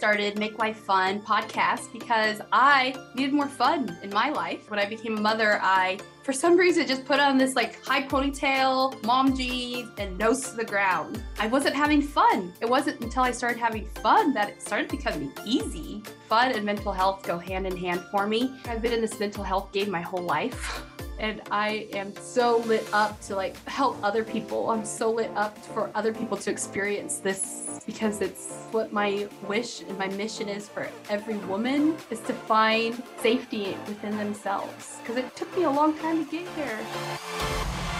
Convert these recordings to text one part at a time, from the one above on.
started Make Life Fun podcast because I needed more fun in my life. When I became a mother, I for some reason just put on this like high ponytail, mom jeans, and nose to the ground. I wasn't having fun. It wasn't until I started having fun that it started becoming easy. Fun and mental health go hand in hand for me. I've been in this mental health game my whole life. and I am so lit up to like help other people. I'm so lit up for other people to experience this because it's what my wish and my mission is for every woman is to find safety within themselves because it took me a long time to get here.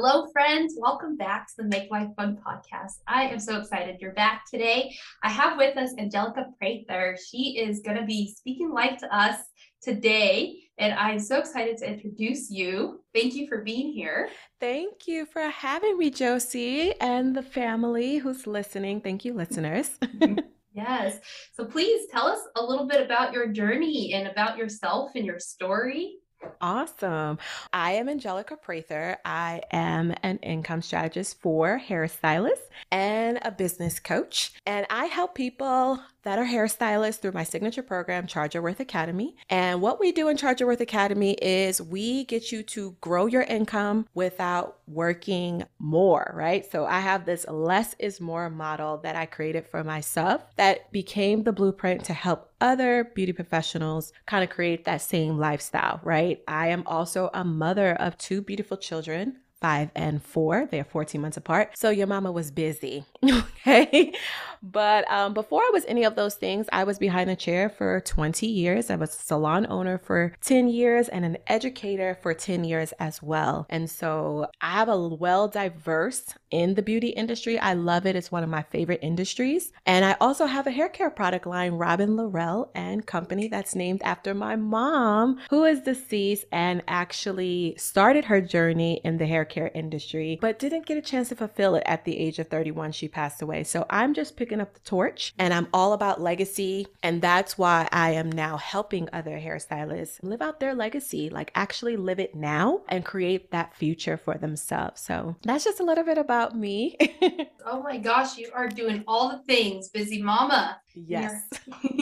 Hello, friends. Welcome back to the Make Life Fun podcast. I am so excited you're back today. I have with us Angelica Prather. She is going to be speaking life to us today, and I'm so excited to introduce you. Thank you for being here. Thank you for having me, Josie, and the family who's listening. Thank you, listeners. yes. So please tell us a little bit about your journey and about yourself and your story. Awesome. I am Angelica Prather. I am an income strategist for hairstylists and a business coach. And I help people that are hairstylists through my signature program, Charge Your Worth Academy. And what we do in Charge Your Worth Academy is we get you to grow your income without working more, right? So I have this less is more model that I created for myself that became the blueprint to help other beauty professionals kind of create that same lifestyle, right? I am also a mother of two beautiful children five and four. They are 14 months apart. So your mama was busy. okay. But um, before I was any of those things, I was behind a chair for 20 years. I was a salon owner for 10 years and an educator for 10 years as well. And so I have a well diverse in the beauty industry. I love it. It's one of my favorite industries. And I also have a hair care product line, Robyn Laurel and Company, that's named after my mom, who is deceased and actually started her journey in the hair care industry, but didn't get a chance to fulfill it at the age of 31. She passed away. So I'm just picking up the torch and I'm all about legacy. And that's why I am now helping other hairstylists live out their legacy, like actually live it now and create that future for themselves. So that's just a little bit about me. oh my gosh, you are doing all the things, busy mama. Yes.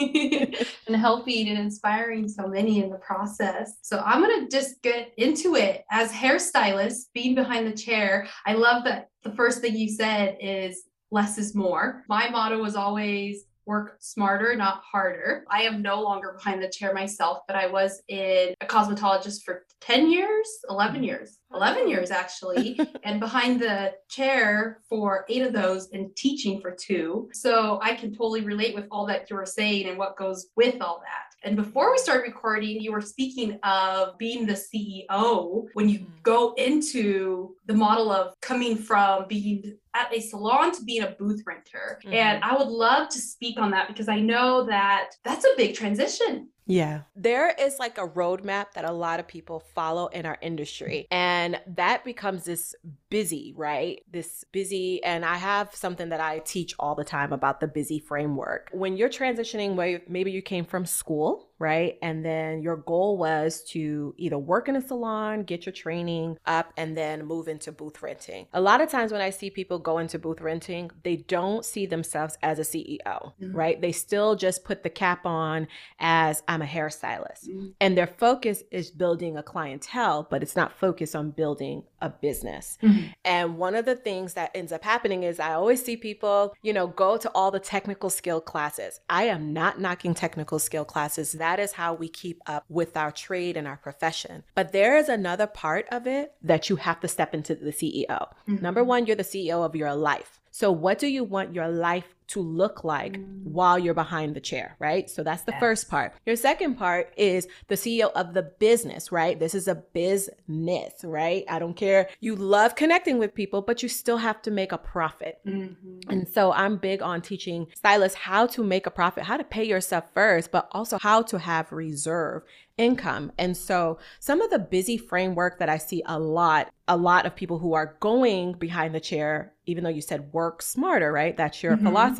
and helping and inspiring so many in the process. So I'm going to just get into it as hairstylist, being behind the chair. I love that the first thing you said is less is more. My motto was always work smarter, not harder. I am no longer behind the chair myself, but I was in a cosmetologist for 10 years, 11 years, 11 years actually, and behind the chair for eight of those and teaching for two. So I can totally relate with all that you were saying and what goes with all that. And before we start recording, you were speaking of being the CEO when you mm. go into the model of coming from being at a salon to being a booth renter. Mm-hmm. And I would love to speak on that because I know that that's a big transition. Yeah. There is like a roadmap that a lot of people follow in our industry. And that becomes this busy, right? This busy. And I have something that I teach all the time about the busy framework. When you're transitioning, where maybe you came from school right? And then your goal was to either work in a salon, get your training up, and then move into booth renting. A lot of times when I see people go into booth renting, they don't see themselves as a CEO, mm-hmm. right? They still just put the cap on as I'm a hairstylist. Mm-hmm. And their focus is building a clientele, but it's not focused on building a business. Mm-hmm. And one of the things that ends up happening is I always see people, you know, go to all the technical skill classes. I am not knocking technical skill classes. That that is how we keep up with our trade and our profession. But there is another part of it that you have to step into the CEO. Mm-hmm. Number one, you're the CEO of your life. So, what do you want your life to look like mm. while you're behind the chair, right? So that's the yes. first part. Your second part is the CEO of the business, right? This is a business, right? I don't care. You love connecting with people, but you still have to make a profit. Mm-hmm. And so I'm big on teaching stylists how to make a profit, how to pay yourself first, but also how to have reserve income. And so some of the busy framework that I see a lot, a lot of people who are going behind the chair, even though you said work smarter, right? That's your mm-hmm. philosophy.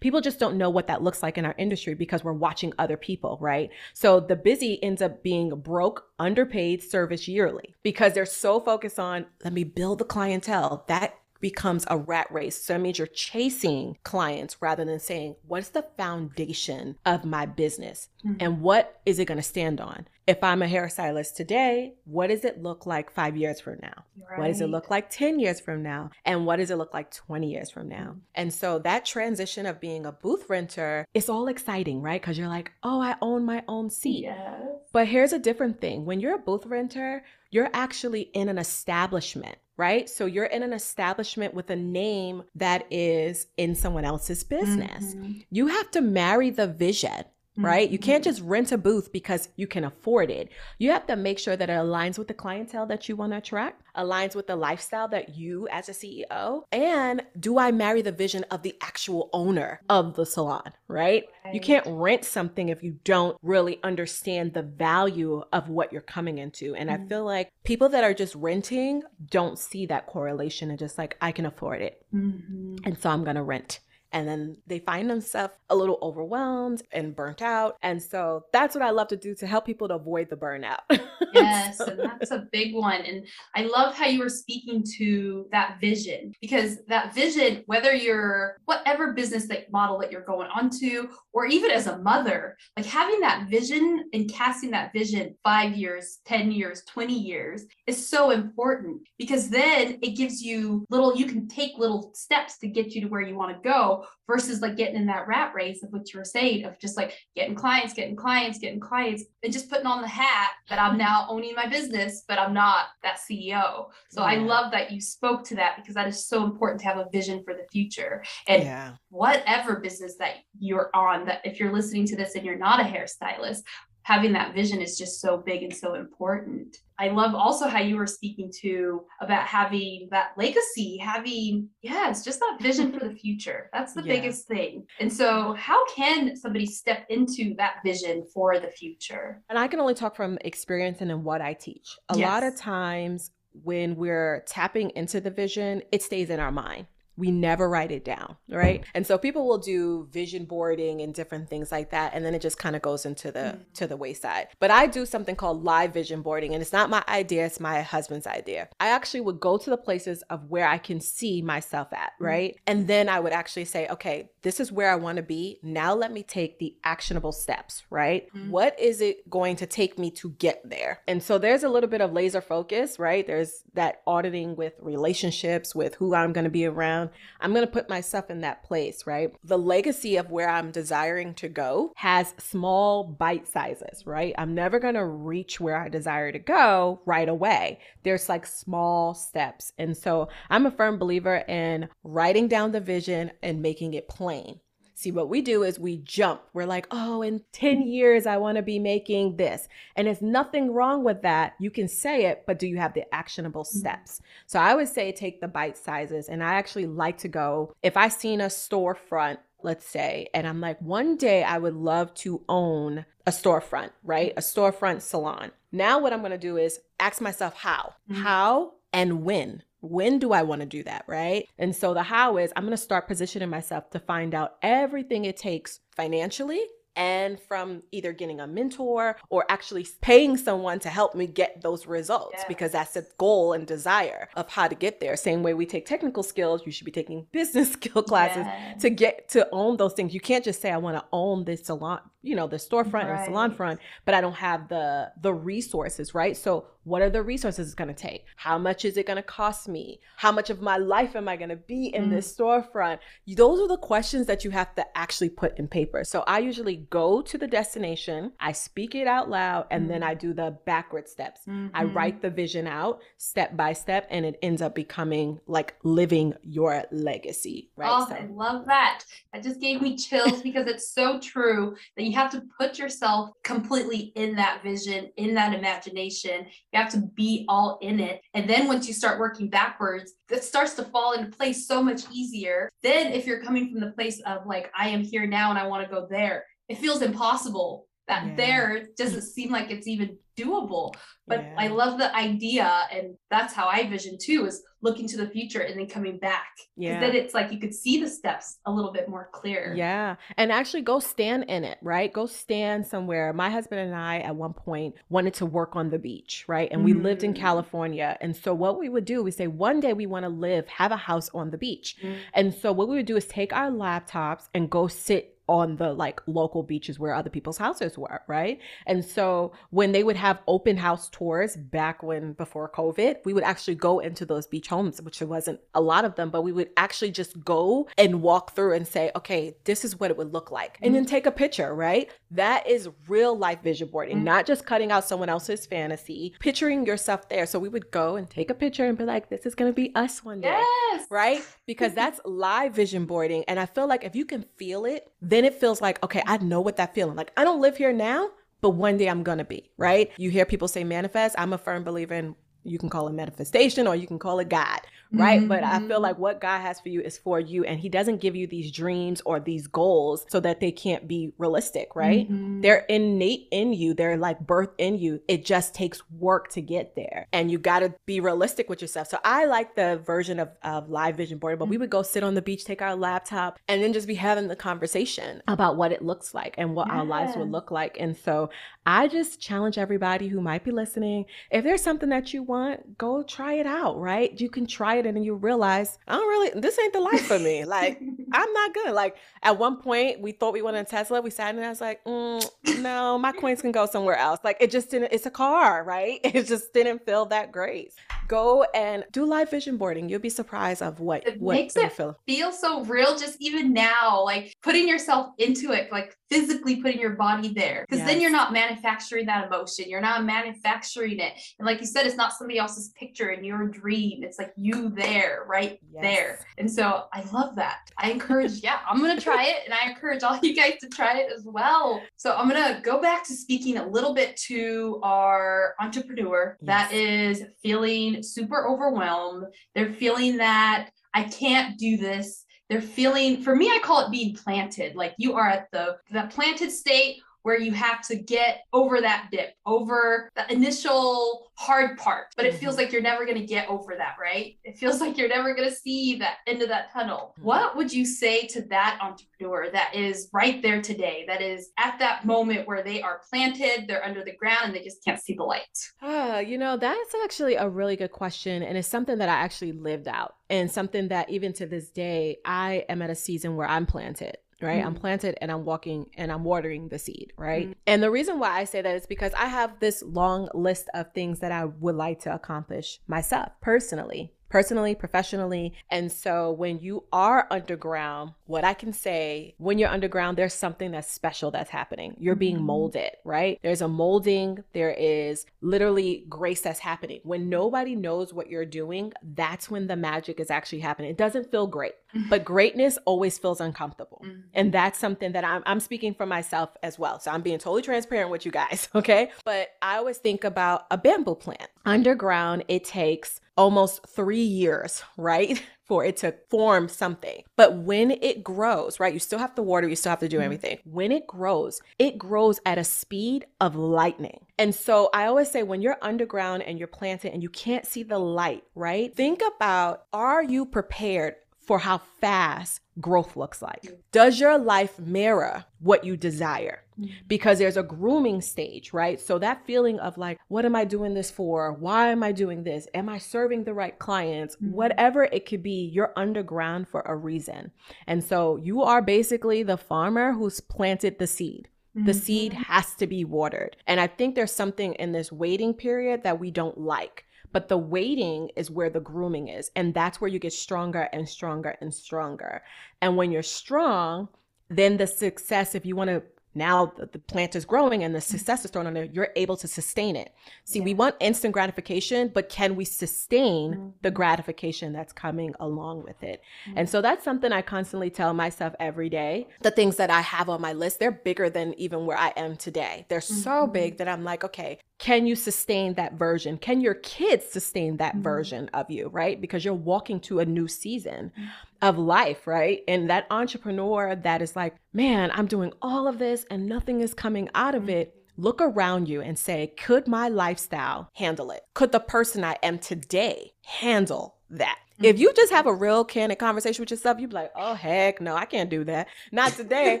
People just don't know what that looks like in our industry because we're watching other people, right? So the busy ends up being broke, underpaid service yearly because they're so focused on, let me build the clientele. That becomes a rat race. So it means you're chasing clients rather than saying, what's the foundation of my business? Mm-hmm. And what is it going to stand on? If I'm a hairstylist today, what does it look like five years from now? Right. What does it look like 10 years from now? And what does it look like 20 years from now? Mm-hmm. And so that transition of being a booth renter, it's all exciting, right? Because you're like, oh, I own my own seat. Yes. But here's a different thing when you're a booth renter, you're actually in an establishment right? So you're in an establishment with a name that is in someone else's business. Mm-hmm. You have to marry the vision right? Mm-hmm. You can't just rent a booth because you can afford it. You have to make sure that it aligns with the clientele that you want to attract, aligns with the lifestyle that you as a CEO, and do I marry the vision of the actual owner of the salon, right? right? You can't rent something if you don't really understand the value of what you're coming into. And mm-hmm. I feel like people that are just renting don't see that correlation and just like, I can afford it. Mm-hmm. And so I'm going to rent and then they find themselves a little overwhelmed and burnt out. And so that's what I love to do to help people to avoid the burnout. yes, so. and that's a big one. And I love how you were speaking to that vision because that vision, whether you're whatever business that model that you're going onto, or even as a mother, like having that vision and casting that vision five years, 10 years, 20 years is so important because then it gives you little, you can take little steps to get you to where you want to go versus like getting in that rat race of what you were saying of just like getting clients, getting clients, getting clients, and just putting on the hat that I'm now owning my business, but I'm not that CEO. So yeah. I love that you spoke to that because that is so important to have a vision for the future. And yeah. whatever business that you're on, that if you're listening to this and you're not a hairstylist, having that vision is just so big and so important. I love also how you were speaking to about having that legacy, having, yeah, it's just that vision for the future. That's the yeah. biggest thing. And so, how can somebody step into that vision for the future? And I can only talk from experience and in what I teach. A yes. lot of times, when we're tapping into the vision, it stays in our mind we never write it down right and so people will do vision boarding and different things like that and then it just kind of goes into the mm-hmm. to the wayside but i do something called live vision boarding and it's not my idea it's my husband's idea i actually would go to the places of where i can see myself at mm-hmm. right mm-hmm. and then i would actually say okay this is where i want to be now let me take the actionable steps right mm-hmm. what is it going to take me to get there and so there's a little bit of laser focus right there's that auditing with relationships with who i'm going to be around down. I'm going to put myself in that place, right? The legacy of where I'm desiring to go has small bite sizes, right? I'm never going to reach where I desire to go right away. There's like small steps. And so I'm a firm believer in writing down the vision and making it plain. See, what we do is we jump. We're like, oh, in 10 years, I want to be making this. And there's nothing wrong with that. You can say it, but do you have the actionable mm-hmm. steps? So I would say take the bite sizes. And I actually like to go, if I seen a storefront, let's say, and I'm like, one day I would love to own a storefront, right? A storefront salon. Now, what I'm going to do is ask myself how, mm-hmm. how and when when do I want to do that, right? And so the how is I'm going to start positioning myself to find out everything it takes financially and from either getting a mentor or actually paying someone to help me get those results yes. because that's a goal and desire of how to get there. Same way we take technical skills, you should be taking business skill classes yes. to get to own those things. You can't just say I want to own this salon, you know, the storefront right. or salon front, but I don't have the the resources, right? So what are the resources it's going to take? How much is it going to cost me? How much of my life am I going to be in mm. this storefront? Those are the questions that you have to actually put in paper. So I usually go to the destination, I speak it out loud, and mm. then I do the backward steps. Mm-hmm. I write the vision out step by step, and it ends up becoming like living your legacy. Right. Oh, so. I love that. That just gave me chills because it's so true that you have to put yourself completely in that vision, in that imagination you have to be all in it. And then once you start working backwards, it starts to fall into place so much easier. Then if you're coming from the place of like, I am here now and I want to go there, it feels impossible that yeah. there doesn't seem like it's even doable but yeah. i love the idea and that's how i vision too is looking to the future and then coming back yeah then it's like you could see the steps a little bit more clear yeah and actually go stand in it right go stand somewhere my husband and i at one point wanted to work on the beach right and we mm. lived in mm. california and so what we would do we say one day we want to live have a house on the beach mm. and so what we would do is take our laptops and go sit on the like local beaches where other people's houses were, right? And so when they would have open house tours back when before COVID, we would actually go into those beach homes, which there wasn't a lot of them, but we would actually just go and walk through and say, okay, this is what it would look like. And then take a picture, right? That is real life vision boarding, mm-hmm. not just cutting out someone else's fantasy, picturing yourself there. So we would go and take a picture and be like, this is to be us one day. Yes. Right? Because that's live vision boarding. And I feel like if you can feel it, then it feels like, okay, I know what that feeling. Like I don't live here now, but one day I'm gonna be, right? You hear people say manifest. I'm a firm believer in you can call it manifestation or you can call it God, right? Mm-hmm. But I feel mm-hmm. like what God has for you is for you. And He doesn't give you these dreams or these goals so that they can't be realistic, right? Mm-hmm. They're innate in you, they're like birth in you. It just takes work to get there. And you got to be realistic with yourself. So I like the version of, of live vision board, but we would go sit on the beach, take our laptop, and then just be having the conversation about what it looks like and what yeah. our lives would look like. And so I just challenge everybody who might be listening if there's something that you want, go try it out, right? You can try it and then you realize, I don't really, this ain't the life for me. Like, I'm not good. Like, at one point, we thought we wanted a Tesla. We sat and I was like, mm, no, my coins can go somewhere else. Like, it just didn't, it's a car, right? It just didn't feel that great. Go and do live vision boarding. You'll be surprised of what, it what makes it feel. feel so real, just even now, like putting yourself into it, like physically putting your body there. Because yes. then you're not manufacturing that emotion. You're not manufacturing it. And like you said, it's not somebody else's picture in your dream. It's like you there, right yes. there. And so I love that. I encourage, yeah, I'm going to try it. And I encourage all you guys to try it as well. So I'm going to go back to speaking a little bit to our entrepreneur yes. that is feeling super overwhelmed. They're feeling that I can't do this they're feeling for me i call it being planted like you are at the the planted state where you have to get over that dip, over the initial hard part, but it feels mm-hmm. like you're never going to get over that, right? It feels like you're never going to see that end of that tunnel. Mm-hmm. What would you say to that entrepreneur that is right there today, that is at that moment where they are planted, they're under the ground, and they just can't see the light? Uh, you know, that's actually a really good question. And it's something that I actually lived out, and something that even to this day, I am at a season where I'm planted right? Mm-hmm. I'm planted and I'm walking and I'm watering the seed, right? Mm-hmm. And the reason why I say that is because I have this long list of things that I would like to accomplish myself personally personally, professionally. And so when you are underground, what I can say, when you're underground, there's something that's special that's happening. You're being mm-hmm. molded, right? There's a molding, there is literally grace that's happening. When nobody knows what you're doing, that's when the magic is actually happening. It doesn't feel great, mm-hmm. but greatness always feels uncomfortable. Mm-hmm. And that's something that I'm, I'm speaking for myself as well. So I'm being totally transparent with you guys, okay? But I always think about a bamboo plant. Underground, it takes almost three years, right? For it to form something. But when it grows, right? You still have to water, you still have to do mm-hmm. everything. When it grows, it grows at a speed of lightning. And so I always say when you're underground and you're planted and you can't see the light, right? Think about are you prepared for how fast growth looks like? Does your life mirror what you desire? Mm-hmm. Because there's a grooming stage, right? So that feeling of like, what am I doing this for? Why am I doing this? Am I serving the right clients? Mm-hmm. Whatever it could be, you're underground for a reason. And so you are basically the farmer who's planted the seed. The mm-hmm. seed has to be watered. And I think there's something in this waiting period that we don't like but the waiting is where the grooming is. And that's where you get stronger and stronger and stronger. And when you're strong, then the success, if you want to now the plant is growing and the success is thrown on it, you're able to sustain it. See, yeah. we want instant gratification, but can we sustain mm-hmm. the gratification that's coming along with it? Mm-hmm. And so that's something I constantly tell myself every day. The things that I have on my list, they're bigger than even where I am today. They're mm-hmm. so big that I'm like, okay, can you sustain that version? Can your kids sustain that mm-hmm. version of you, right? Because you're walking to a new season mm-hmm. of life, right? And that entrepreneur that is like, man, I'm doing all of this and nothing is coming out of mm-hmm. it. Look around you and say, could my lifestyle handle it? Could the person I am today handle that? If you just have a real candid conversation with yourself, you'd be like, oh, heck no, I can't do that. Not today.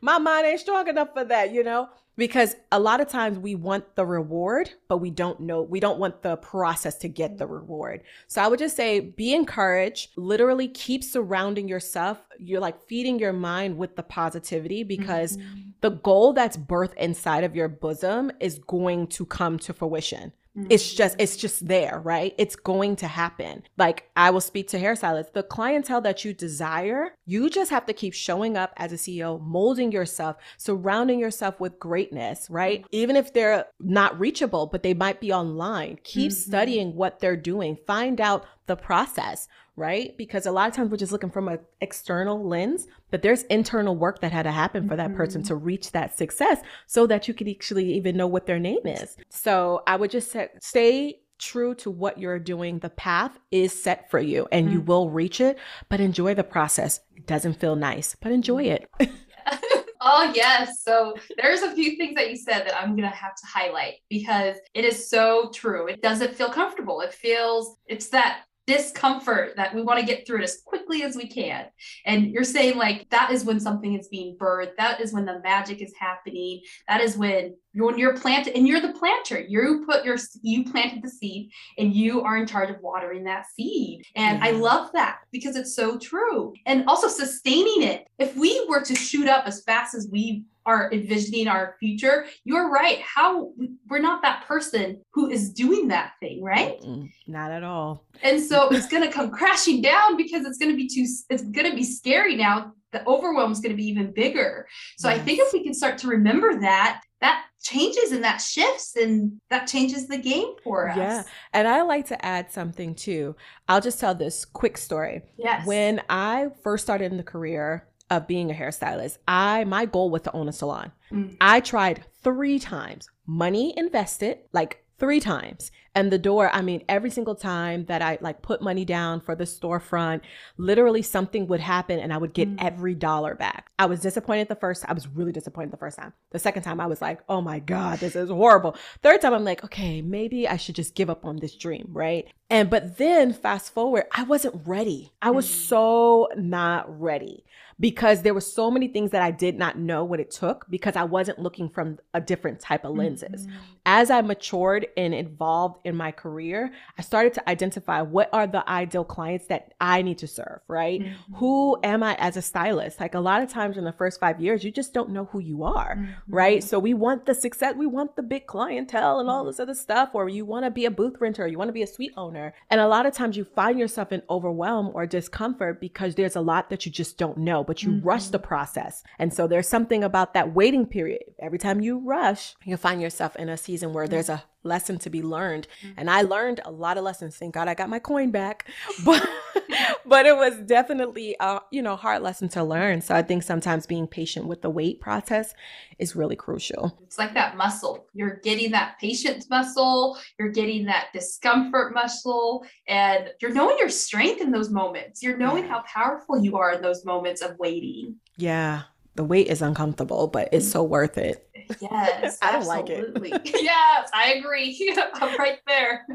My mind ain't strong enough for that, you know? Because a lot of times we want the reward, but we don't know, we don't want the process to get the reward. So I would just say be encouraged, literally keep surrounding yourself. You're like feeding your mind with the positivity because mm-hmm. the goal that's birthed inside of your bosom is going to come to fruition. Mm-hmm. It's just it's just there, right? It's going to happen. Like I will speak to hairstylists. The clientele that you desire, you just have to keep showing up as a CEO, molding yourself, surrounding yourself with greatness, right? Mm-hmm. Even if they're not reachable, but they might be online. Keep mm-hmm. studying what they're doing. Find out the process, right? Because a lot of times we're just looking from an external lens, but there's internal work that had to happen for that mm-hmm. person to reach that success so that you could actually even know what their name is. So I would just say, stay true to what you're doing. The path is set for you and mm-hmm. you will reach it, but enjoy the process. It doesn't feel nice, but enjoy it. Oh, yes. So there's a few things that you said that I'm going to have to highlight because it is so true. It doesn't feel comfortable. It feels, it's that discomfort that we want to get through it as quickly as we can. And you're saying like that is when something is being birthed. That is when the magic is happening. That is when when you're planted and you're the planter. You put your you planted the seed and you are in charge of watering that seed. And yeah. I love that because it's so true. And also sustaining it. If we were to shoot up as fast as we are envisioning our future, you're right. How we're not that person who is doing that thing, right? Mm-mm, not at all. And so it's going to come crashing down because it's going to be too, it's going to be scary now. The overwhelm is going to be even bigger. So yes. I think if we can start to remember that, that changes and that shifts and that changes the game for us. Yeah. And I like to add something too. I'll just tell this quick story. Yes. When I first started in the career, of being a hairstylist. I my goal was to own a salon. Mm. I tried 3 times. Money invested, like 3 times. And the door, I mean, every single time that I like put money down for the storefront, literally something would happen and I would get mm. every dollar back. I was disappointed the first I was really disappointed the first time. The second time I was like, "Oh my god, this is horrible." Third time I'm like, "Okay, maybe I should just give up on this dream," right? And but then fast forward, I wasn't ready. I was mm. so not ready because there were so many things that I did not know what it took because I wasn't looking from a different type of lenses. Mm-hmm. As I matured and evolved in my career, I started to identify what are the ideal clients that I need to serve, right? Mm-hmm. Who am I as a stylist? Like a lot of times in the first 5 years, you just don't know who you are, mm-hmm. right? So we want the success, we want the big clientele and all this other stuff or you want to be a booth renter, you want to be a suite owner. And a lot of times you find yourself in overwhelm or discomfort because there's a lot that you just don't know but you mm-hmm. rush the process. And so there's something about that waiting period. Every time you rush, you find yourself in a season where there's a lesson to be learned. Mm-hmm. And I learned a lot of lessons. Thank God I got my coin back. But but it was definitely a you know hard lesson to learn. So I think sometimes being patient with the wait process is really crucial. It's like that muscle. You're getting that patience muscle, you're getting that discomfort muscle, and you're knowing your strength in those moments. You're knowing yeah. how powerful you are in those moments of waiting. Yeah. The wait is uncomfortable, but it's so worth it. Yes, I like it. yes, I agree. I'm right there.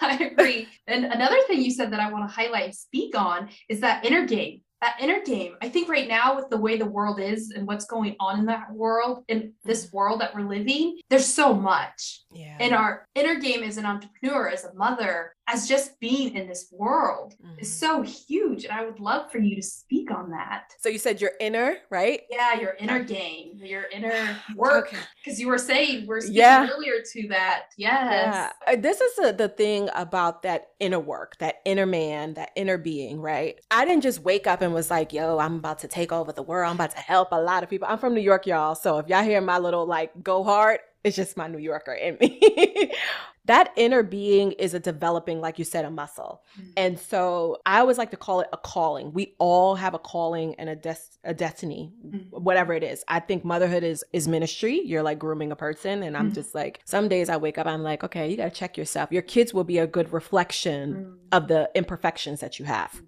I agree. And another thing you said that I want to highlight and speak on is that inner game that inner game. I think right now, with the way the world is and what's going on in that world, in this world that we're living, there's so much. Yeah. And our inner game as an entrepreneur, as a mother, as just being in this world mm-hmm. is so huge. And I would love for you to speak on that. So you said your inner, right? Yeah, your inner game, your inner work. Because okay. you were saying we're speaking yeah. earlier to that. Yes. Yeah. Uh, this is a, the thing about that inner work, that inner man, that inner being, right? I didn't just wake up and was like, yo, I'm about to take over the world. I'm about to help a lot of people. I'm from New York, y'all. So if y'all hear my little like go hard, It's just my New Yorker in me. that inner being is a developing, like you said, a muscle. Mm-hmm. And so I always like to call it a calling. We all have a calling and a, des- a destiny, mm-hmm. whatever it is. I think motherhood is is ministry. You're like grooming a person. And I'm mm-hmm. just like, some days I wake up, I'm like, okay, you got to check yourself. Your kids will be a good reflection mm. of the imperfections that you have.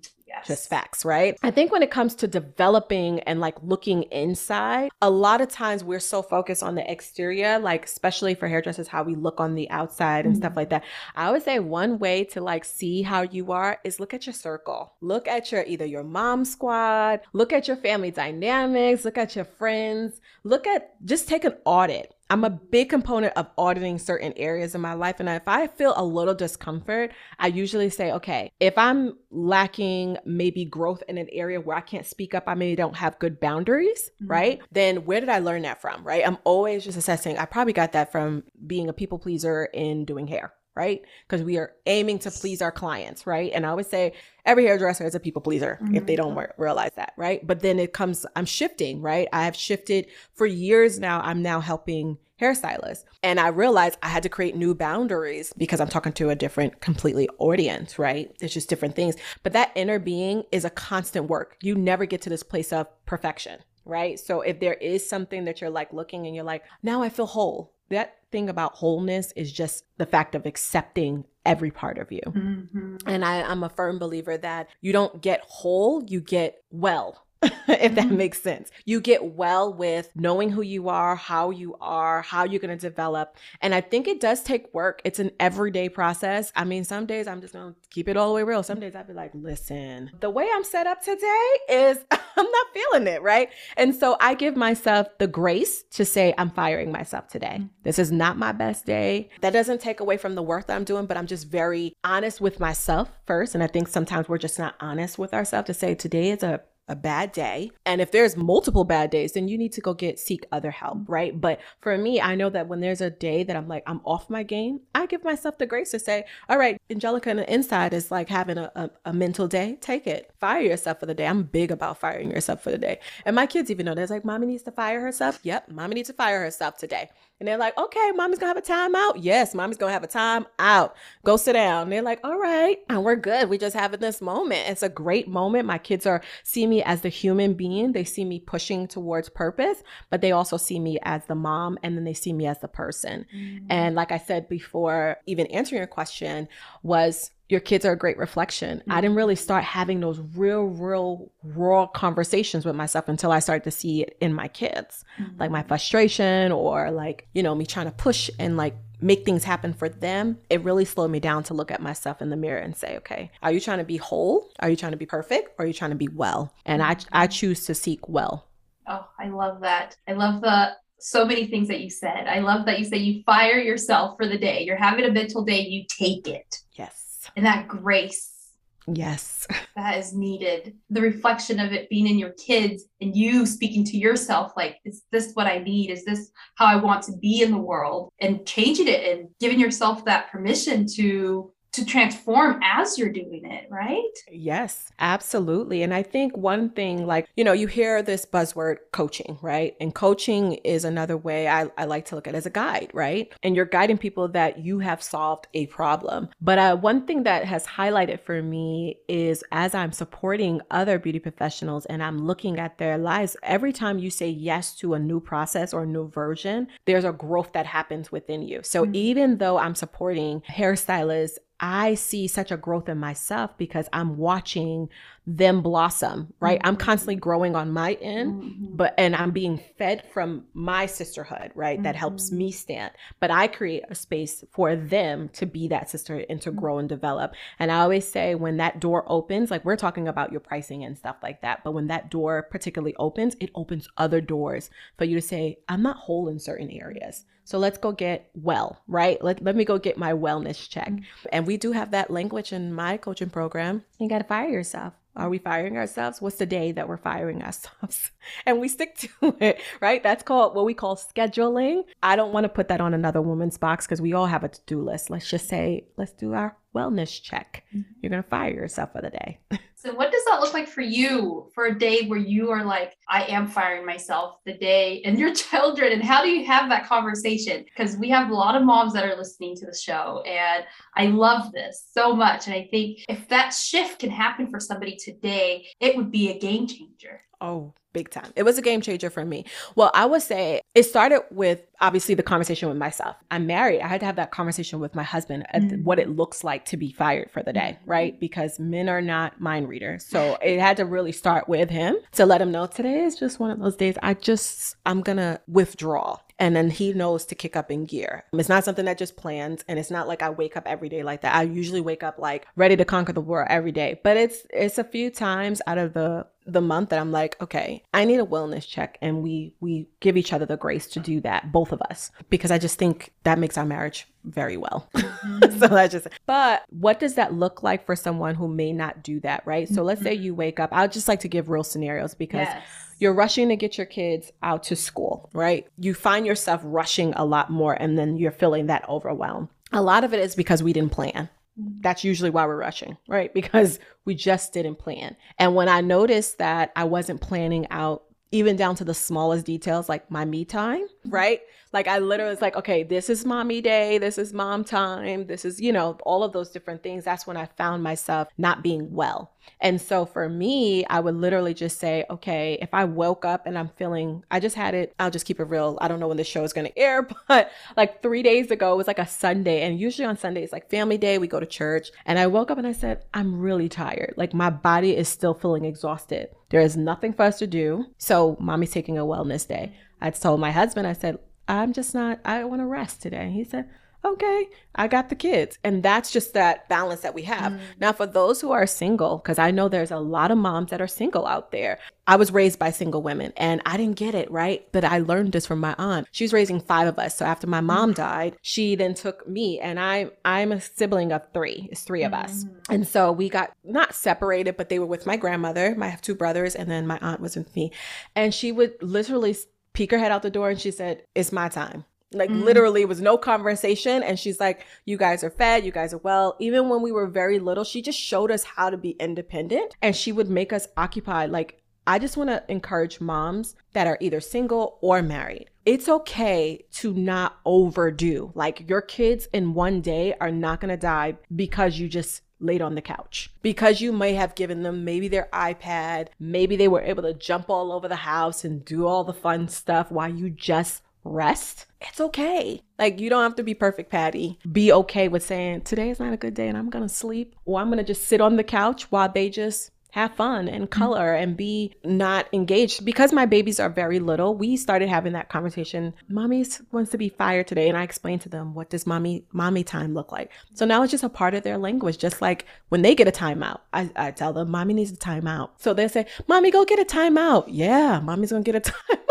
Yes. Just facts, right? I think when it comes to developing and like looking inside, a lot of times we're so focused on the exterior, like especially for hairdressers, how we look on the outside and mm-hmm. stuff like that. I would say one way to like see how you are is look at your circle. Look at your either your mom squad, look at your family dynamics, look at your friends, look at just take an audit I'm a big component of auditing certain areas in my life. And if I feel a little discomfort, I usually say, okay, if I'm lacking maybe growth in an area where I can't speak up, I maybe don't have good boundaries, mm-hmm. right? Then where did I learn that from, right? I'm always just assessing. I probably got that from being a people pleaser in doing hair right? Because we are aiming to please our clients, right? And I always say every hairdresser is a people pleaser mm-hmm. if they don't re- realize that, right? But then it comes, I'm shifting, right? I have shifted for years now. I'm now helping hairstylists. And I realized I had to create new boundaries because I'm talking to a different, completely audience, right? It's just different things. But that inner being is a constant work. You never get to this place of perfection, right? So if there is something that you're like looking and you're like, now I feel whole, that thing about wholeness is just the fact of accepting every part of you. Mm-hmm. And I, I'm a firm believer that you don't get whole, you get well if that mm-hmm. makes sense. You get well with knowing who you are, how you are, how you're going to develop. And I think it does take work. It's an everyday process. I mean, some days I'm just going to keep it all the way real. Some days I'd be like, listen, the way I'm set up today is I'm not feeling it, right? And so I give myself the grace to say, I'm firing myself today. Mm-hmm. This is not my best day. That doesn't take away from the work that I'm doing, but I'm just very honest with myself first. And I think sometimes we're just not honest with ourselves to say, today is a a bad day. And if there's multiple bad days, then you need to go get seek other help, right? But for me, I know that when there's a day that I'm like, I'm off my game, I give myself the grace to say, all right, Angelica on the inside is like having a, a, a mental day. Take it. Fire yourself for the day. I'm big about firing yourself for the day. And my kids even know they're like, mommy needs to fire herself. Yep, mommy needs to fire herself today. And they're like, okay, mommy's gonna have a time out. Yes, mommy's gonna have a time out. Go sit down. And they're like, all right. And we're good. We just having this moment. It's a great moment. My kids are see me as the human being. They see me pushing towards purpose, but they also see me as the mom and then they see me as the person. Mm-hmm. And like I said before, even answering your question was your kids are a great reflection. Mm-hmm. I didn't really start having those real, real raw conversations with myself until I started to see it in my kids, mm-hmm. like my frustration or like, you know, me trying to push and like make things happen for them. It really slowed me down to look at myself in the mirror and say, okay, are you trying to be whole? Are you trying to be perfect? Or are you trying to be well? And I, I choose to seek well. Oh, I love that. I love the so many things that you said. I love that you say you fire yourself for the day. You're having a mental day, you take it. Yes and that grace yes. that is needed. The reflection of it being in your kids and you speaking to yourself like is this what i need? Is this how i want to be in the world? And changing it and giving yourself that permission to to transform as you're doing it, right? Yes, absolutely. And I think one thing, like, you know, you hear this buzzword coaching, right? And coaching is another way I, I like to look at as a guide, right? And you're guiding people that you have solved a problem. But uh, one thing that has highlighted for me is as I'm supporting other beauty professionals and I'm looking at their lives, every time you say yes to a new process or a new version, there's a growth that happens within you. So mm-hmm. even though I'm supporting hairstylists, I see such a growth in myself because I'm watching them blossom, right? Mm-hmm. I'm constantly growing on my end, mm-hmm. but and I'm being fed from my sisterhood, right? Mm-hmm. That helps me stand. But I create a space for them to be that sister and to mm-hmm. grow and develop. And I always say when that door opens, like we're talking about your pricing and stuff like that, but when that door particularly opens, it opens other doors for you to say, I'm not whole in certain areas. So let's go get well, right? Let, let me go get my wellness check. Mm-hmm. And we do have that language in my coaching program. You got to fire yourself. Are we firing ourselves? What's the day that we're firing ourselves? And we stick to it, right? That's called what we call scheduling. I don't want to put that on another woman's box because we all have a to do list. Let's just say, let's do our wellness check. Mm-hmm. You're going to fire yourself for the day. So what does that look like for you for a day where you are like, I am firing myself the day and your children? And how do you have that conversation? Because we have a lot of moms that are listening to the show and I love this so much. And I think if that shift can happen for somebody today, it would be a game changer. Oh, big time. It was a game changer for me. Well, I would say it started with obviously the conversation with myself. I'm married. I had to have that conversation with my husband at mm-hmm. what it looks like to be fired for the day, mm-hmm. right? Because men are not mind readers. So it had to really start with him to let him know today is just one of those days I just I'm going to withdraw and then he knows to kick up in gear. It's not something that just plans and it's not like I wake up every day like that. I usually wake up like ready to conquer the world every day. But it's it's a few times out of the the month that I'm like, okay, I need a wellness check and we we give each other the grace to do that, both of us, because I just think that makes our marriage very well. Mm-hmm. so that's just but what does that look like for someone who may not do that, right? So let's say mm-hmm. you wake up. I'd just like to give real scenarios because yes you're rushing to get your kids out to school, right? You find yourself rushing a lot more and then you're feeling that overwhelm. A lot of it is because we didn't plan. That's usually why we're rushing, right? Because we just didn't plan. And when I noticed that I wasn't planning out even down to the smallest details, like my me time, mm-hmm. right? Like I literally was like, okay, this is mommy day, this is mom time, this is, you know, all of those different things. That's when I found myself not being well. And so for me, I would literally just say, okay, if I woke up and I'm feeling, I just had it, I'll just keep it real. I don't know when the show is going to air, but like three days ago, it was like a Sunday. And usually on Sundays, like family day, we go to church. And I woke up and I said, I'm really tired. Like my body is still feeling exhausted. There is nothing for us to do. So mommy's taking a wellness day. I told my husband, I said, I'm just not, I want to rest today. He said, okay, I got the kids. And that's just that balance that we have. Mm. Now, for those who are single, because I know there's a lot of moms that are single out there. I was raised by single women and I didn't get it, right? But I learned this from my aunt. She was raising five of us. So after my mom mm. died, she then took me and I I'm a sibling of three. It's three of us. Mm. And so we got not separated, but they were with my grandmother. I have two brothers and then my aunt was with me. And she would literally peek her head out the door and she said, It's my time. Like mm-hmm. literally was no conversation. And she's like, You guys are fed, you guys are well. Even when we were very little, she just showed us how to be independent and she would make us occupied. Like, I just want to encourage moms that are either single or married. It's okay to not overdo. Like, your kids in one day are not going to die because you just laid on the couch because you may have given them maybe their iPad, maybe they were able to jump all over the house and do all the fun stuff while you just rest. It's okay. Like, you don't have to be perfect, Patty. Be okay with saying, today is not a good day and I'm going to sleep, or I'm going to just sit on the couch while they just have fun and mm-hmm. color and be not engaged. Because my babies are very little, we started having that conversation. Mommy wants to be fired today. And I explained to them, what does mommy mommy time look like? So now it's just a part of their language. Just like when they get a timeout, I, I tell them, mommy needs a timeout. So they say, mommy, go get a timeout. Yeah, mommy's gonna get a timeout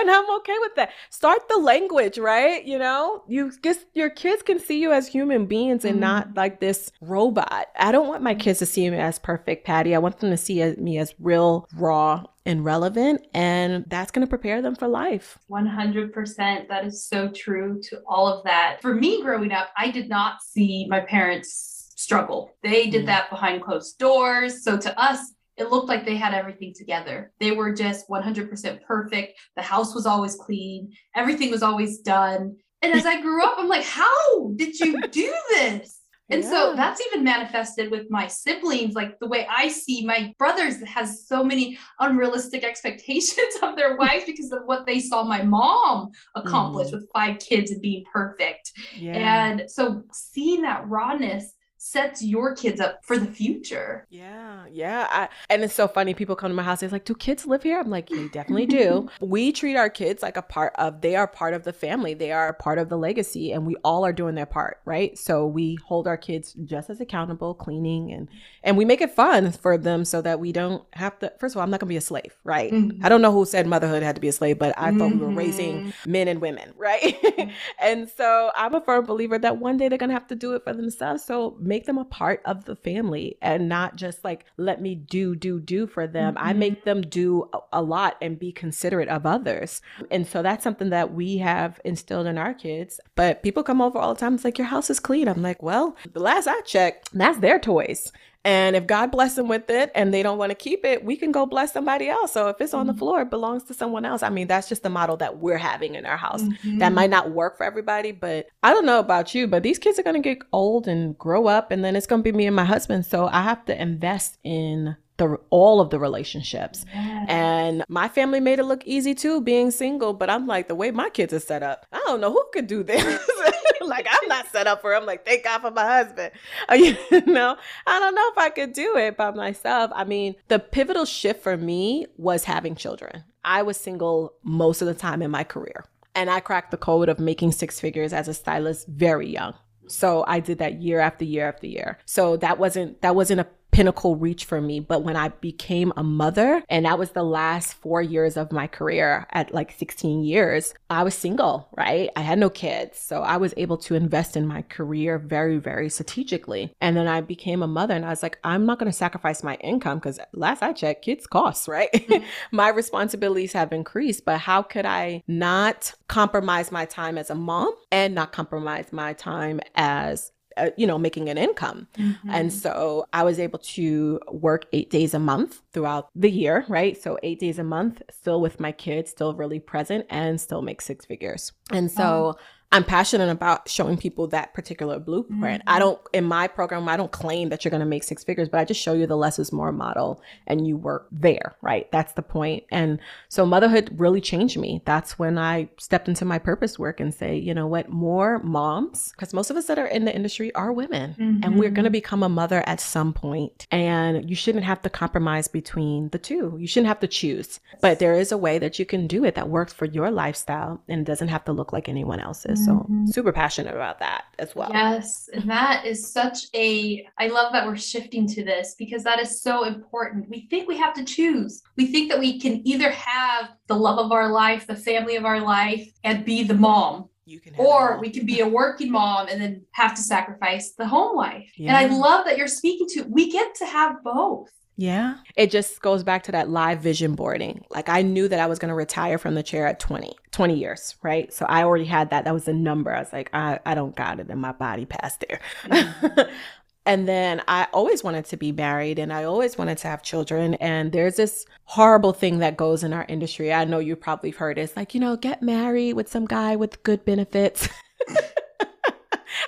and I'm okay with that. Start the language, right? You know, you just your kids can see you as human beings and mm not like this robot. I don't want my kids to see me as perfect, Patty. I want them to see me as real, raw, and relevant and that's going to prepare them for life 100% that is so true to all of that for me growing up i did not see my parents struggle they did mm that behind closed doors so to us it looked like they had everything together. They were just 100% perfect. The house was always clean, everything was always done. And as I grew up, I'm like, how did you do this? And yeah. so that's even manifested with my siblings. Like the way I see my brothers has so many unrealistic expectations of their wives because of what they saw my mom accomplish mm. with five kids and being perfect. Yeah. And so seeing that rawness sets your kids up for the future. Yeah, yeah. I, and it's so funny. People come to my house. They're like, "Do kids live here?" I'm like, "They definitely do." we treat our kids like a part of. They are part of the family. They are part of the legacy, and we all are doing their part, right? So we hold our kids just as accountable, cleaning, and and we make it fun for them so that we don't have to. First of all, I'm not gonna be a slave, right? Mm-hmm. I don't know who said motherhood had to be a slave, but I mm-hmm. thought we were raising mm-hmm. men and women, right? Mm-hmm. and so I'm a firm believer that one day they're gonna have to do it for themselves. So make them a part of the family and not just like let me do do do for them. Mm-hmm. i make them do a lot and be considerate of others. And so that's something that we have instilled in our kids. But people come over all the time. It's like your house is clean. I'm like well the last i checked that's their toys And if God bless them with it and they don't want to keep it, we can go bless somebody else. So if it's on the mm-hmm. floor, it belongs to someone else. I mean, that's just the model that we're having in our house. Mm-hmm. That might not work for everybody, but I don't know about you, but these kids are going to get old and grow up and then it's going to be me and my husband. So I have to invest in the all of the relationships. And my family made it look easy too, being single. But I'm like, the way my kids are set up, I don't know who could do this. like I'm not set up for. It. I'm like, thank God for my husband. you know, I don't know if I could do it by myself. I mean, the pivotal shift for me was having children. I was single most of the time in my career. And I cracked the code of making six figures as a stylist very young. So I did that year after year after year. So that wasn't that wasn't a pinnacle reach for me. But when I became a mother, and that was the last four years of my career at like 16 years, I was single, right? I had no kids. So I was able to invest in my career very, very strategically. And then I became a mother and I was like, I'm not going to sacrifice my income because last I checked, kids cost, right? Mm-hmm. my responsibilities have increased, but how could I not compromise my time as a mom and not compromise my time as uh, you know, making an income. Mm-hmm. And so I was able to work eight days a month throughout the year, right? So eight days a month, still with my kids, still really present, and still make six figures. And so I'm passionate about showing people that particular blueprint. Mm-hmm. I don't, in my program, I don't claim that you're going to make six figures, but I just show you the less is more model and you work there, right? That's the point. And so motherhood really changed me. That's when I stepped into my purpose work and say, you know what, more moms, because most of us that are in the industry are women mm-hmm. and we're going to become a mother at some point. And you shouldn't have to compromise between the two. You shouldn't have to choose, but there is a way that you can do it that works for your lifestyle and doesn't have to look like anyone else's. So mm-hmm. super passionate about that as well. Yes. And that is such a, I love that we're shifting to this because that is so important. We think we have to choose. We think that we can either have the love of our life, the family of our life, and be the mom you can or we can be a working mom and then have to sacrifice the home life yeah. and i love that you're speaking to we get to have both yeah. It just goes back to that live vision boarding. Like I knew that I was going to retire from the chair at 20, 20 years, right? So I already had that. That was the number. I was like, I, I don't got it in my body past there. Mm-hmm. and then I always wanted to be married and I always wanted to have children. And there's this horrible thing that goes in our industry. I know you probably heard it. It's like, you know, get married with some guy with good benefits.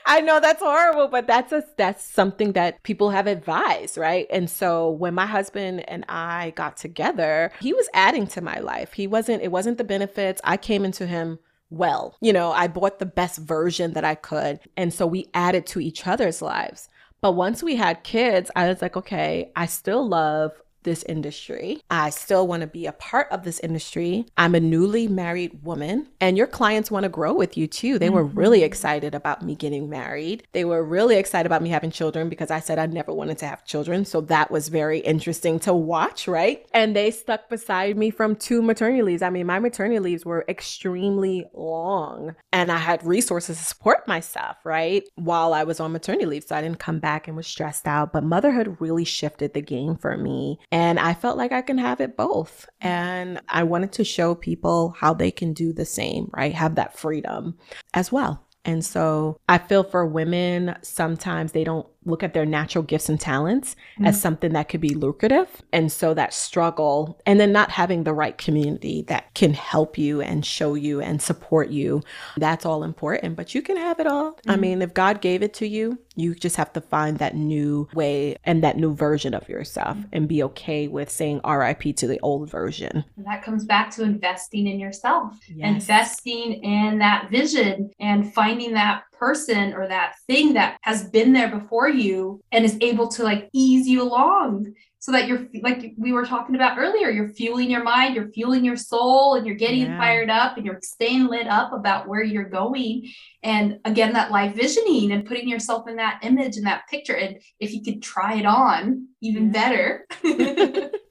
I know that's horrible, but that's a that's something that people have advised, right? And so when my husband and I got together, he was adding to my life. He wasn't it wasn't the benefits. I came into him well. You know, I bought the best version that I could. And so we added to each other's lives. But once we had kids, I was like, okay, I still love this industry. I still want to be a part of this industry. I'm a newly married woman, and your clients want to grow with you too. They mm-hmm. were really excited about me getting married. They were really excited about me having children because I said I never wanted to have children. So that was very interesting to watch, right? And they stuck beside me from two maternity leaves. I mean, my maternity leaves were extremely long, and I had resources to support myself, right? While I was on maternity leave. So I didn't come back and was stressed out. But motherhood really shifted the game for me. And I felt like I can have it both. And I wanted to show people how they can do the same, right? Have that freedom as well. And so I feel for women, sometimes they don't look at their natural gifts and talents mm-hmm. as something that could be lucrative. And so that struggle, and then not having the right community that can help you and show you and support you, that's all important. But you can have it all. Mm-hmm. I mean, if God gave it to you, you just have to find that new way and that new version of yourself mm-hmm. and be okay with saying RIP to the old version. And that comes back to investing in yourself, yes. investing in that vision and finding that person or that thing that has been there before you and is able to like ease you along so that you're like we were talking about earlier you're fueling your mind you're fueling your soul and you're getting yeah. fired up and you're staying lit up about where you're going. And again that life visioning and putting yourself in that image and that picture and if you could try it on even better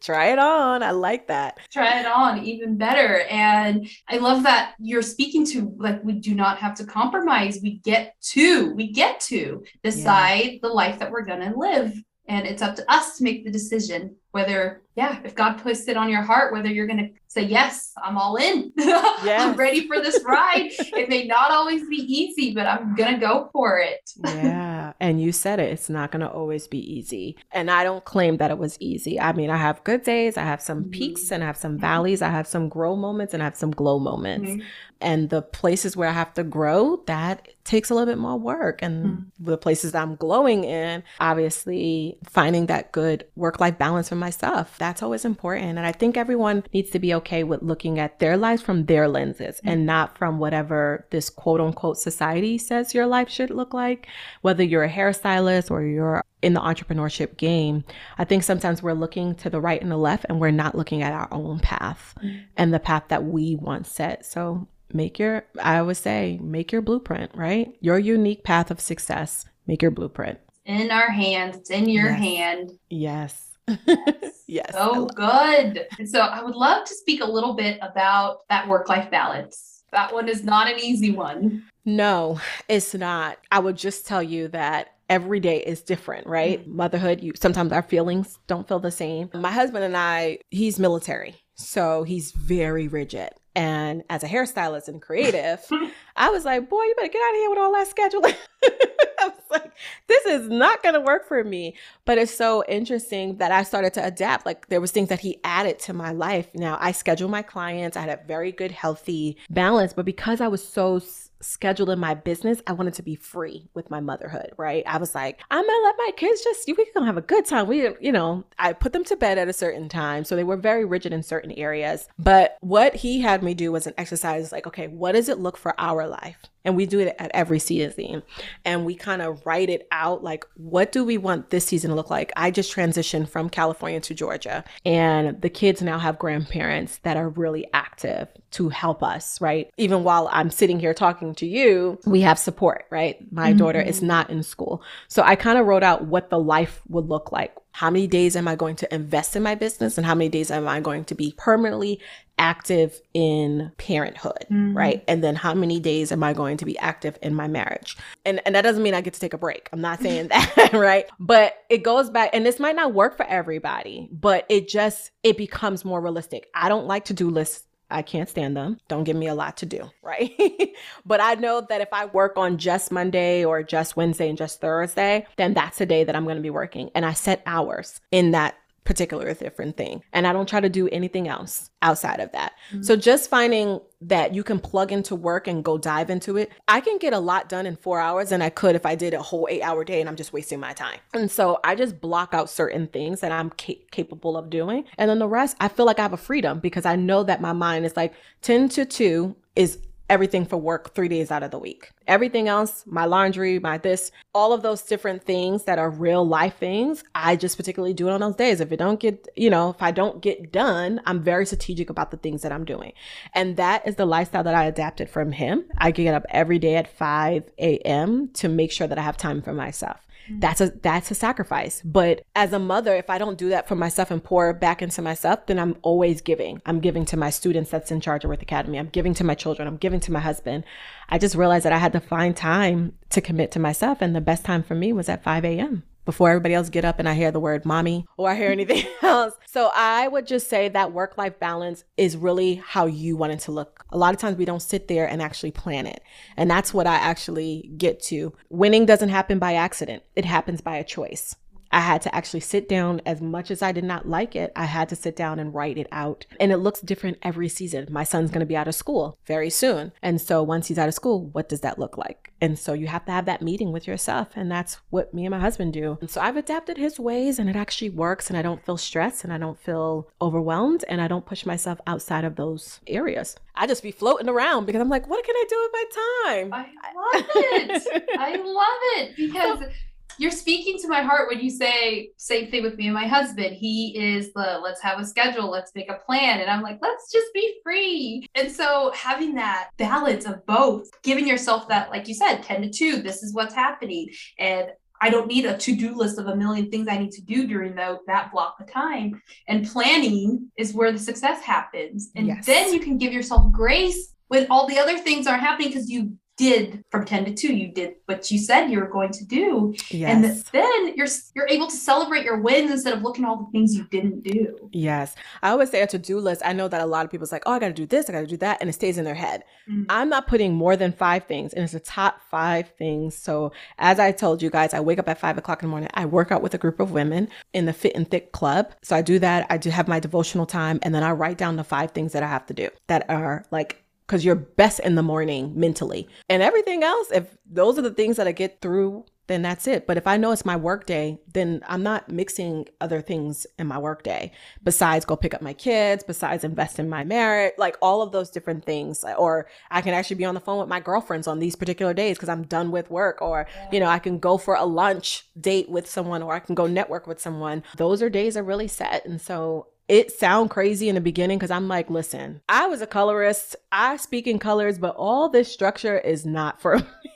try it on. I like that. Try it on even better. And i love that you're speaking to like we do not have to compromise. We get to we get to decide yeah. the life that we're going to live. And it's up to us to make the decision whether yeah if god puts it on your heart whether you're going to say yes i'm all in yes. i'm ready for this ride it may not always be easy but i'm going to go for it yeah and you said it it's not going to always be easy and i don't claim that it was easy i mean i have good days i have some mm-hmm. peaks and i have some mm-hmm. valleys i have some grow moments and i have some glow moments mm-hmm and the places where I have to grow, that takes a little bit more work. And mm the places I'm glowing in, obviously finding that good work life balance for myself, that's always important. And I think everyone needs to be okay with looking at their lives from their lenses mm and not from whatever this quote unquote society says your life should look like, whether you're a hairstylist or you're in the entrepreneurship game, I think sometimes we're looking to the right and the left and we're not looking at our own path mm and the path that we want set. So make your, I would say, make your blueprint, right? Your unique path of success. Make your blueprint. In our hands, it's in your yes. hand. Yes. Yes. yes. Oh, good. And so I would love to speak a little bit about that work life balance. That one is not an easy one. No, it's not. I would just tell you that every day is different, right? Mm-hmm. Motherhood, you sometimes our feelings don't feel the same. My husband and I, he's military. So he's very rigid. And as a hairstylist and creative, I was like, boy, you better get out of here with all that scheduling. I was like, this is not going to work for me. But it's so interesting that I started to adapt. Like there was things that he added to my life. Now I schedule my clients. I had a very good, healthy balance. But because I was so scheduled in my business, I wanted to be free with my motherhood, right? I was like, I'm gonna let my kids just, we gonna have a good time. We, you know, I put them to bed at a certain time. So they were very rigid in certain areas. But what he had me do was an exercise like, okay, what does it look for our life? And we do it at every season. And we kind of write it out like, what do we want this season to look like? I just transitioned from California to Georgia, and the kids now have grandparents that are really active to help us, right? Even while I'm sitting here talking to you, we have support, right? My mm-hmm. daughter is not in school. So I kind of wrote out what the life would look like. How many days am I going to invest in my business and how many days am I going to be permanently active in parenthood, mm-hmm. right? And then how many days am I going to be active in my marriage? And and that doesn't mean I get to take a break. I'm not saying that, right? But it goes back and this might not work for everybody, but it just it becomes more realistic. I don't like to do lists I can't stand them. Don't give me a lot to do, right? but I know that if I work on just Monday or just Wednesday and just Thursday, then that's the day that I'm going to be working. And I set hours in that particular different thing. And I don't try to do anything else outside of that. Mm-hmm. So just finding that you can plug into work and go dive into it. I can get a lot done in four hours than I could if I did a whole eight hour day and I'm just wasting my time. And so I just block out certain things that I'm ca- capable of doing. And then the rest, I feel like I have a freedom because I know that my mind is like 10 to 2 is everything for work three days out of the week. Everything else, my laundry, my this, all of those different things that are real life things, I just particularly do it on those days. If it don't get, you know, if I don't get done, I'm very strategic about the things that I'm doing. And that is the lifestyle that I adapted from him. I get up every day at 5 a.m. to make sure that I have time for myself. Mm-hmm. that's a that's a sacrifice. But as a mother if i don't do that for myself and pour back into myself then i'm always giving. I'm giving to my students that's in Charge Your Worth Academy. I'm giving to my children. I'm giving to my husband. I just realized that i had to find time to commit to myself and the best time for me was at 5 a.m before everybody else get up and I hear the word mommy or I hear anything else. So I would just say that work life balance is really how you want it to look. A lot of times we don't sit there and actually plan it. And that's what I actually get to. Winning doesn't happen by accident. It happens by a choice. I had to actually sit down as much as I did not like it. I had to sit down and write it out. And it looks different every season. My son's going to be out of school very soon. And so once he's out of school, what does that look like? And so you have to have that meeting with yourself. And that's what me and my husband do. And so I've adapted his ways and it actually works. And I don't feel stressed and I don't feel overwhelmed and I don't push myself outside of those areas. I just be floating around because I'm like, what can I do with my time? I love it. I love it because you're speaking to my heart when you say same thing with me and my husband. He is the let's have a schedule, let's make a plan. And I'm like, let's just be free. And so having that balance of both, giving yourself that, like you said, 10 to 2, this is what's happening. And I don't need a to-do list of a million things I need to do during the, that block of time. And planning is where the success happens. And yes. then you can give yourself grace when all the other things are happening because you did from 10 to 2 you did what you said you were going to do Yes. and then you're you're able to celebrate your wins instead of looking at all the things you didn't do Yes. I always say a to do list. I know that a lot of people's like, oh, I got to do this, I got to do that. And it stays in their head. Mm. I'm not putting more than five things, and it's the top five things. So, as I told you guys, I wake up at five o'clock in the morning. I work out with a group of women in the Fit and Thick Club. So, I do that. I do have my devotional time, and then I write down the five things that I have to do that are like, because you're best in the morning mentally. And everything else, if those are the things that I get through then that's it. But if I know it's my work day, then I'm not mixing other things in my work day besides go pick up my kids, besides invest in my marriage, like all of those different things. Or I can actually be on the phone with my girlfriends on these particular days because I'm done with work. Or, you know, I can go for a lunch date with someone or I can go network with someone. Those are days are really set. And so it sound crazy in the beginning because I'm like, listen, I was a colorist. I speak in colors, but all this structure is not for me.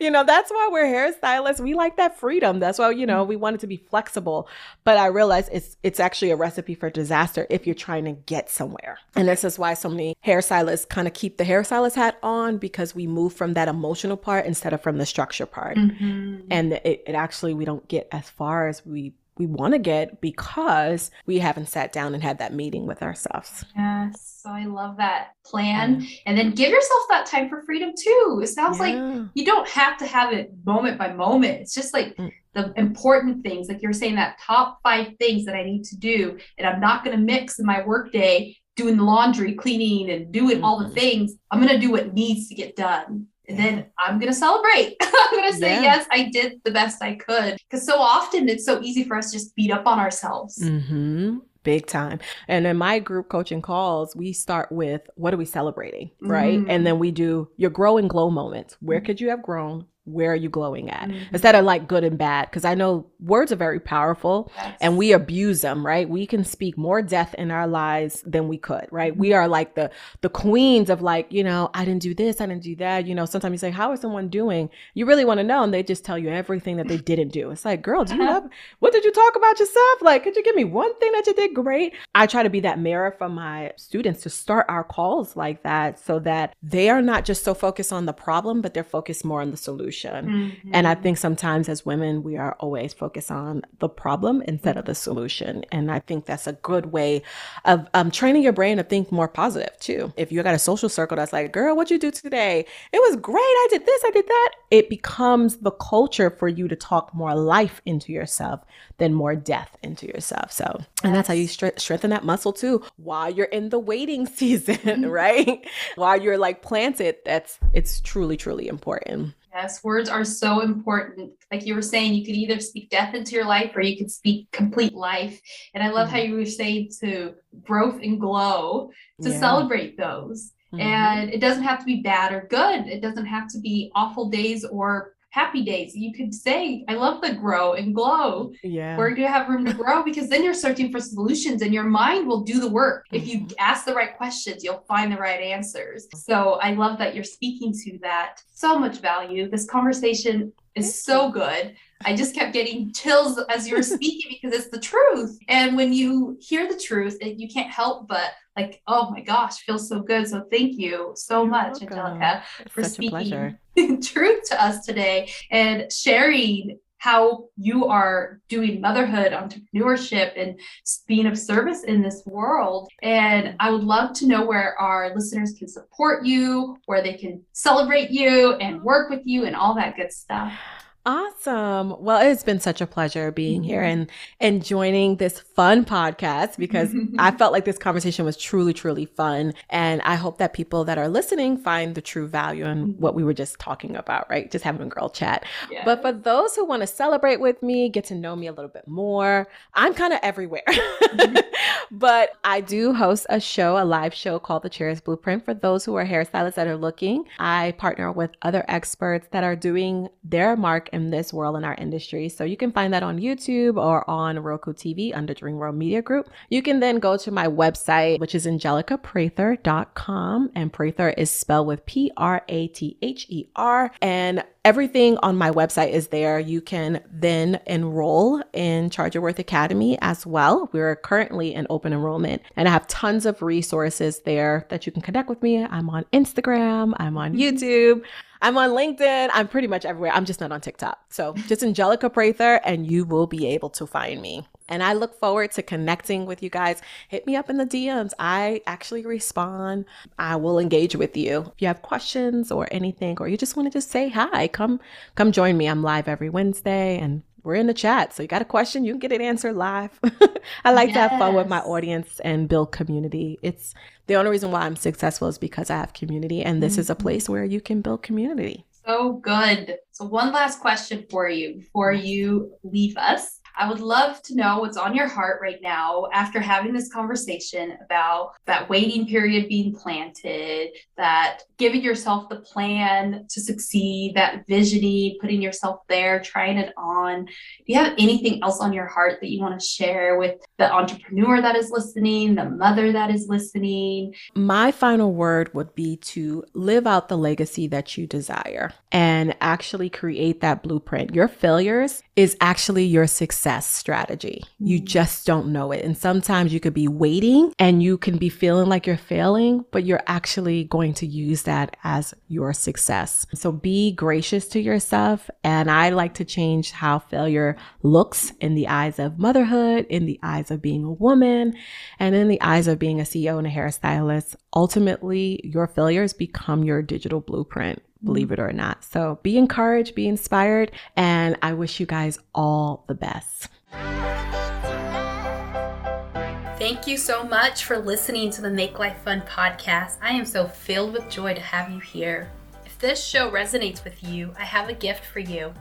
you know, that's why we're hairstylists. We like that freedom. That's why, you know, we want it to be flexible. But I realize it's it's actually a recipe for disaster if you're trying to get somewhere. And this is why so many hairstylists kind of keep the hairstylist hat on because we move from that emotional part instead of from the structure part. Mhm. And it, it actually we don't get as far as we we want to get because we haven't sat down and had that meeting with ourselves. yes so i love that plan and then give yourself that time for freedom too it sounds like you don't have to have it moment by moment. It's just like Mm. the important things, like you're saying, that top five things that I need to do, and I'm not going to mix in my workday doing the laundry, cleaning, and doing all the Mhm. things. I'm going to do what needs to get done. And then I'm going to celebrate. I'm going to say, Yeah. yes, I did the best I could. Because so often it's so easy for us to just beat up on ourselves. Mm-hmm. Big time. And in my group coaching calls, we start with what are we celebrating, right? Mhm. And then we do your grow and glow moments. Where could you have grown? Where are you glowing at? Mhm. Instead of like good and bad, because I know words are very powerful Yes. and we abuse them, right? We can speak more death in our lives than we could, right? We are like the the queens of like, you know, I didn't do this, I didn't do that. You know, sometimes you say, How is someone doing? You really want to know, and they just tell you everything that they didn't do. It's like, girl, do you love what did you talk about yourself? Like, could you give me one thing that you did great? I try to be that mirror for my students to start our calls like that so that they are not just so focused on the problem, but they're focused more on the solution. Mhm. And I think sometimes as women, we are always focused on the problem instead of the solution. And I think that's a good way of um, training your brain to think more positive too. If you got a social circle that's like, girl, what'd you do today? It was great. I did this, I did that. It becomes the culture for you to talk more life into yourself than more death into yourself. So, and that's how you stre- strengthen that muscle too while you're in the waiting season, right? while you're like planted, that's it's truly, truly important. Yes, words are so important. Like you were saying, you could either speak death into your life or you could speak complete life. And I love how you were saying to growth and glow to Yeah. celebrate those. Mhm. And it doesn't have to be bad or good. It doesn't have to be awful days or happy days. You could say, I love the grow and glow. yeah. Where do you have room to grow? Because then you're searching for solutions and your mind will do the work. If you Mhm. ask the right questions, you'll find the right answers. So I love that you're speaking to that. So much value. This conversation is so good. I just kept getting chills as you were speaking because it's the truth. And when you hear the truth, it, you can't help but like, oh my gosh, feels so good. So thank you so You're much, welcome. Angelica It's for speaking truth to us today and sharing how you are doing motherhood, entrepreneurship, and being of service in this world. And I would love to know where our listeners can support you, where they can celebrate you and work with you, and all that good stuff. Awesome. Well, it's been such a pleasure being here mm-hmm. and and joining this fun podcast because I felt like this conversation was truly, truly fun. And I hope that people that are listening find the true value in mm-hmm. what we were just talking about, right? Just having a girl chat. Yeah. But for those who want to celebrate with me, get to know me a little bit more, I'm kind of everywhere. Mm-hmm. but I do host a show, a live show called The Cheers Blueprint for those who are hairstylists that are looking. I partner with other experts that are doing their mark in this world in our industry. So you can find that on YouTube or on Roku TV under Dream World Media Group. You can then go to my website, which is angelicaprather.com. And Prather is spelled with P R A T H E R. And everything on my website is there. You can then enroll in Charge Your Worth Academy as well. We're currently in open enrollment and I have tons of resources there that you can connect with me. I'm on Instagram, I'm on YouTube. I'm on LinkedIn. I'm pretty much everywhere. I'm just not on TikTok. So just Angelica Prather and you will be able to find me. And I look forward to connecting with you guys. Hit me up in the DMs. I actually respond. I will engage with you. If you have questions or anything, or you just want to just say hi, come come join me. I'm live every Wednesday and we're in the chat. So you got a question, you can get it answered live. I like yes. to have fun with my audience and build community. It's the only reason why I'm successful is because I have community and this mm-hmm. is a mm-hmm. place where you can build community. So good. So one last question for you before you leave us. I would love to know what's on your heart right now after having this conversation about that waiting period being planted, that giving yourself the plan to succeed, that visioning, putting yourself there, trying it on. Do you have anything else on your heart that you want to share with the entrepreneur that is listening, the mother that is listening? My final word would be to live out the legacy that you desire and actually create that blueprint. Your failures is actually your success strategy. You mm. just don't know it. And sometimes you could be waiting and you can be feeling like you're failing, but you're actually going to use that as your success. So be gracious to yourself. And I like to change how failure looks in the eyes of motherhood, in the eyes of being a woman, and in the eyes of being a CEO and a hairstylist. Ultimately, your failures become your digital blueprint believe it or not. So be encouraged, be inspired, and I wish you guys all the best. Thank you so much for listening to the Make Life Fun podcast. I am so filled with joy to have you here. If this show resonates with you, I have a gift for you.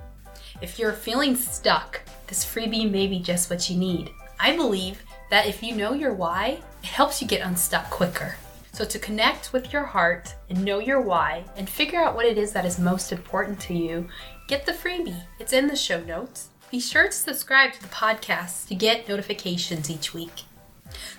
If you're feeling stuck, this freebie may be just what you need. I believe that if you know your why, it helps you get unstuck quicker. So, to connect with your heart and know your why and figure out what it is that is most important to you, get the freebie. It's in the show notes. Be sure to subscribe to the podcast to get notifications each week.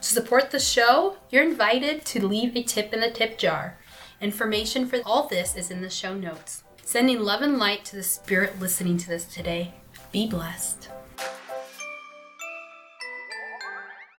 To support the show, you're invited to leave a tip in the tip jar. Information for all this is in the show notes. Sending love and light to the spirit listening to this today. Be blessed.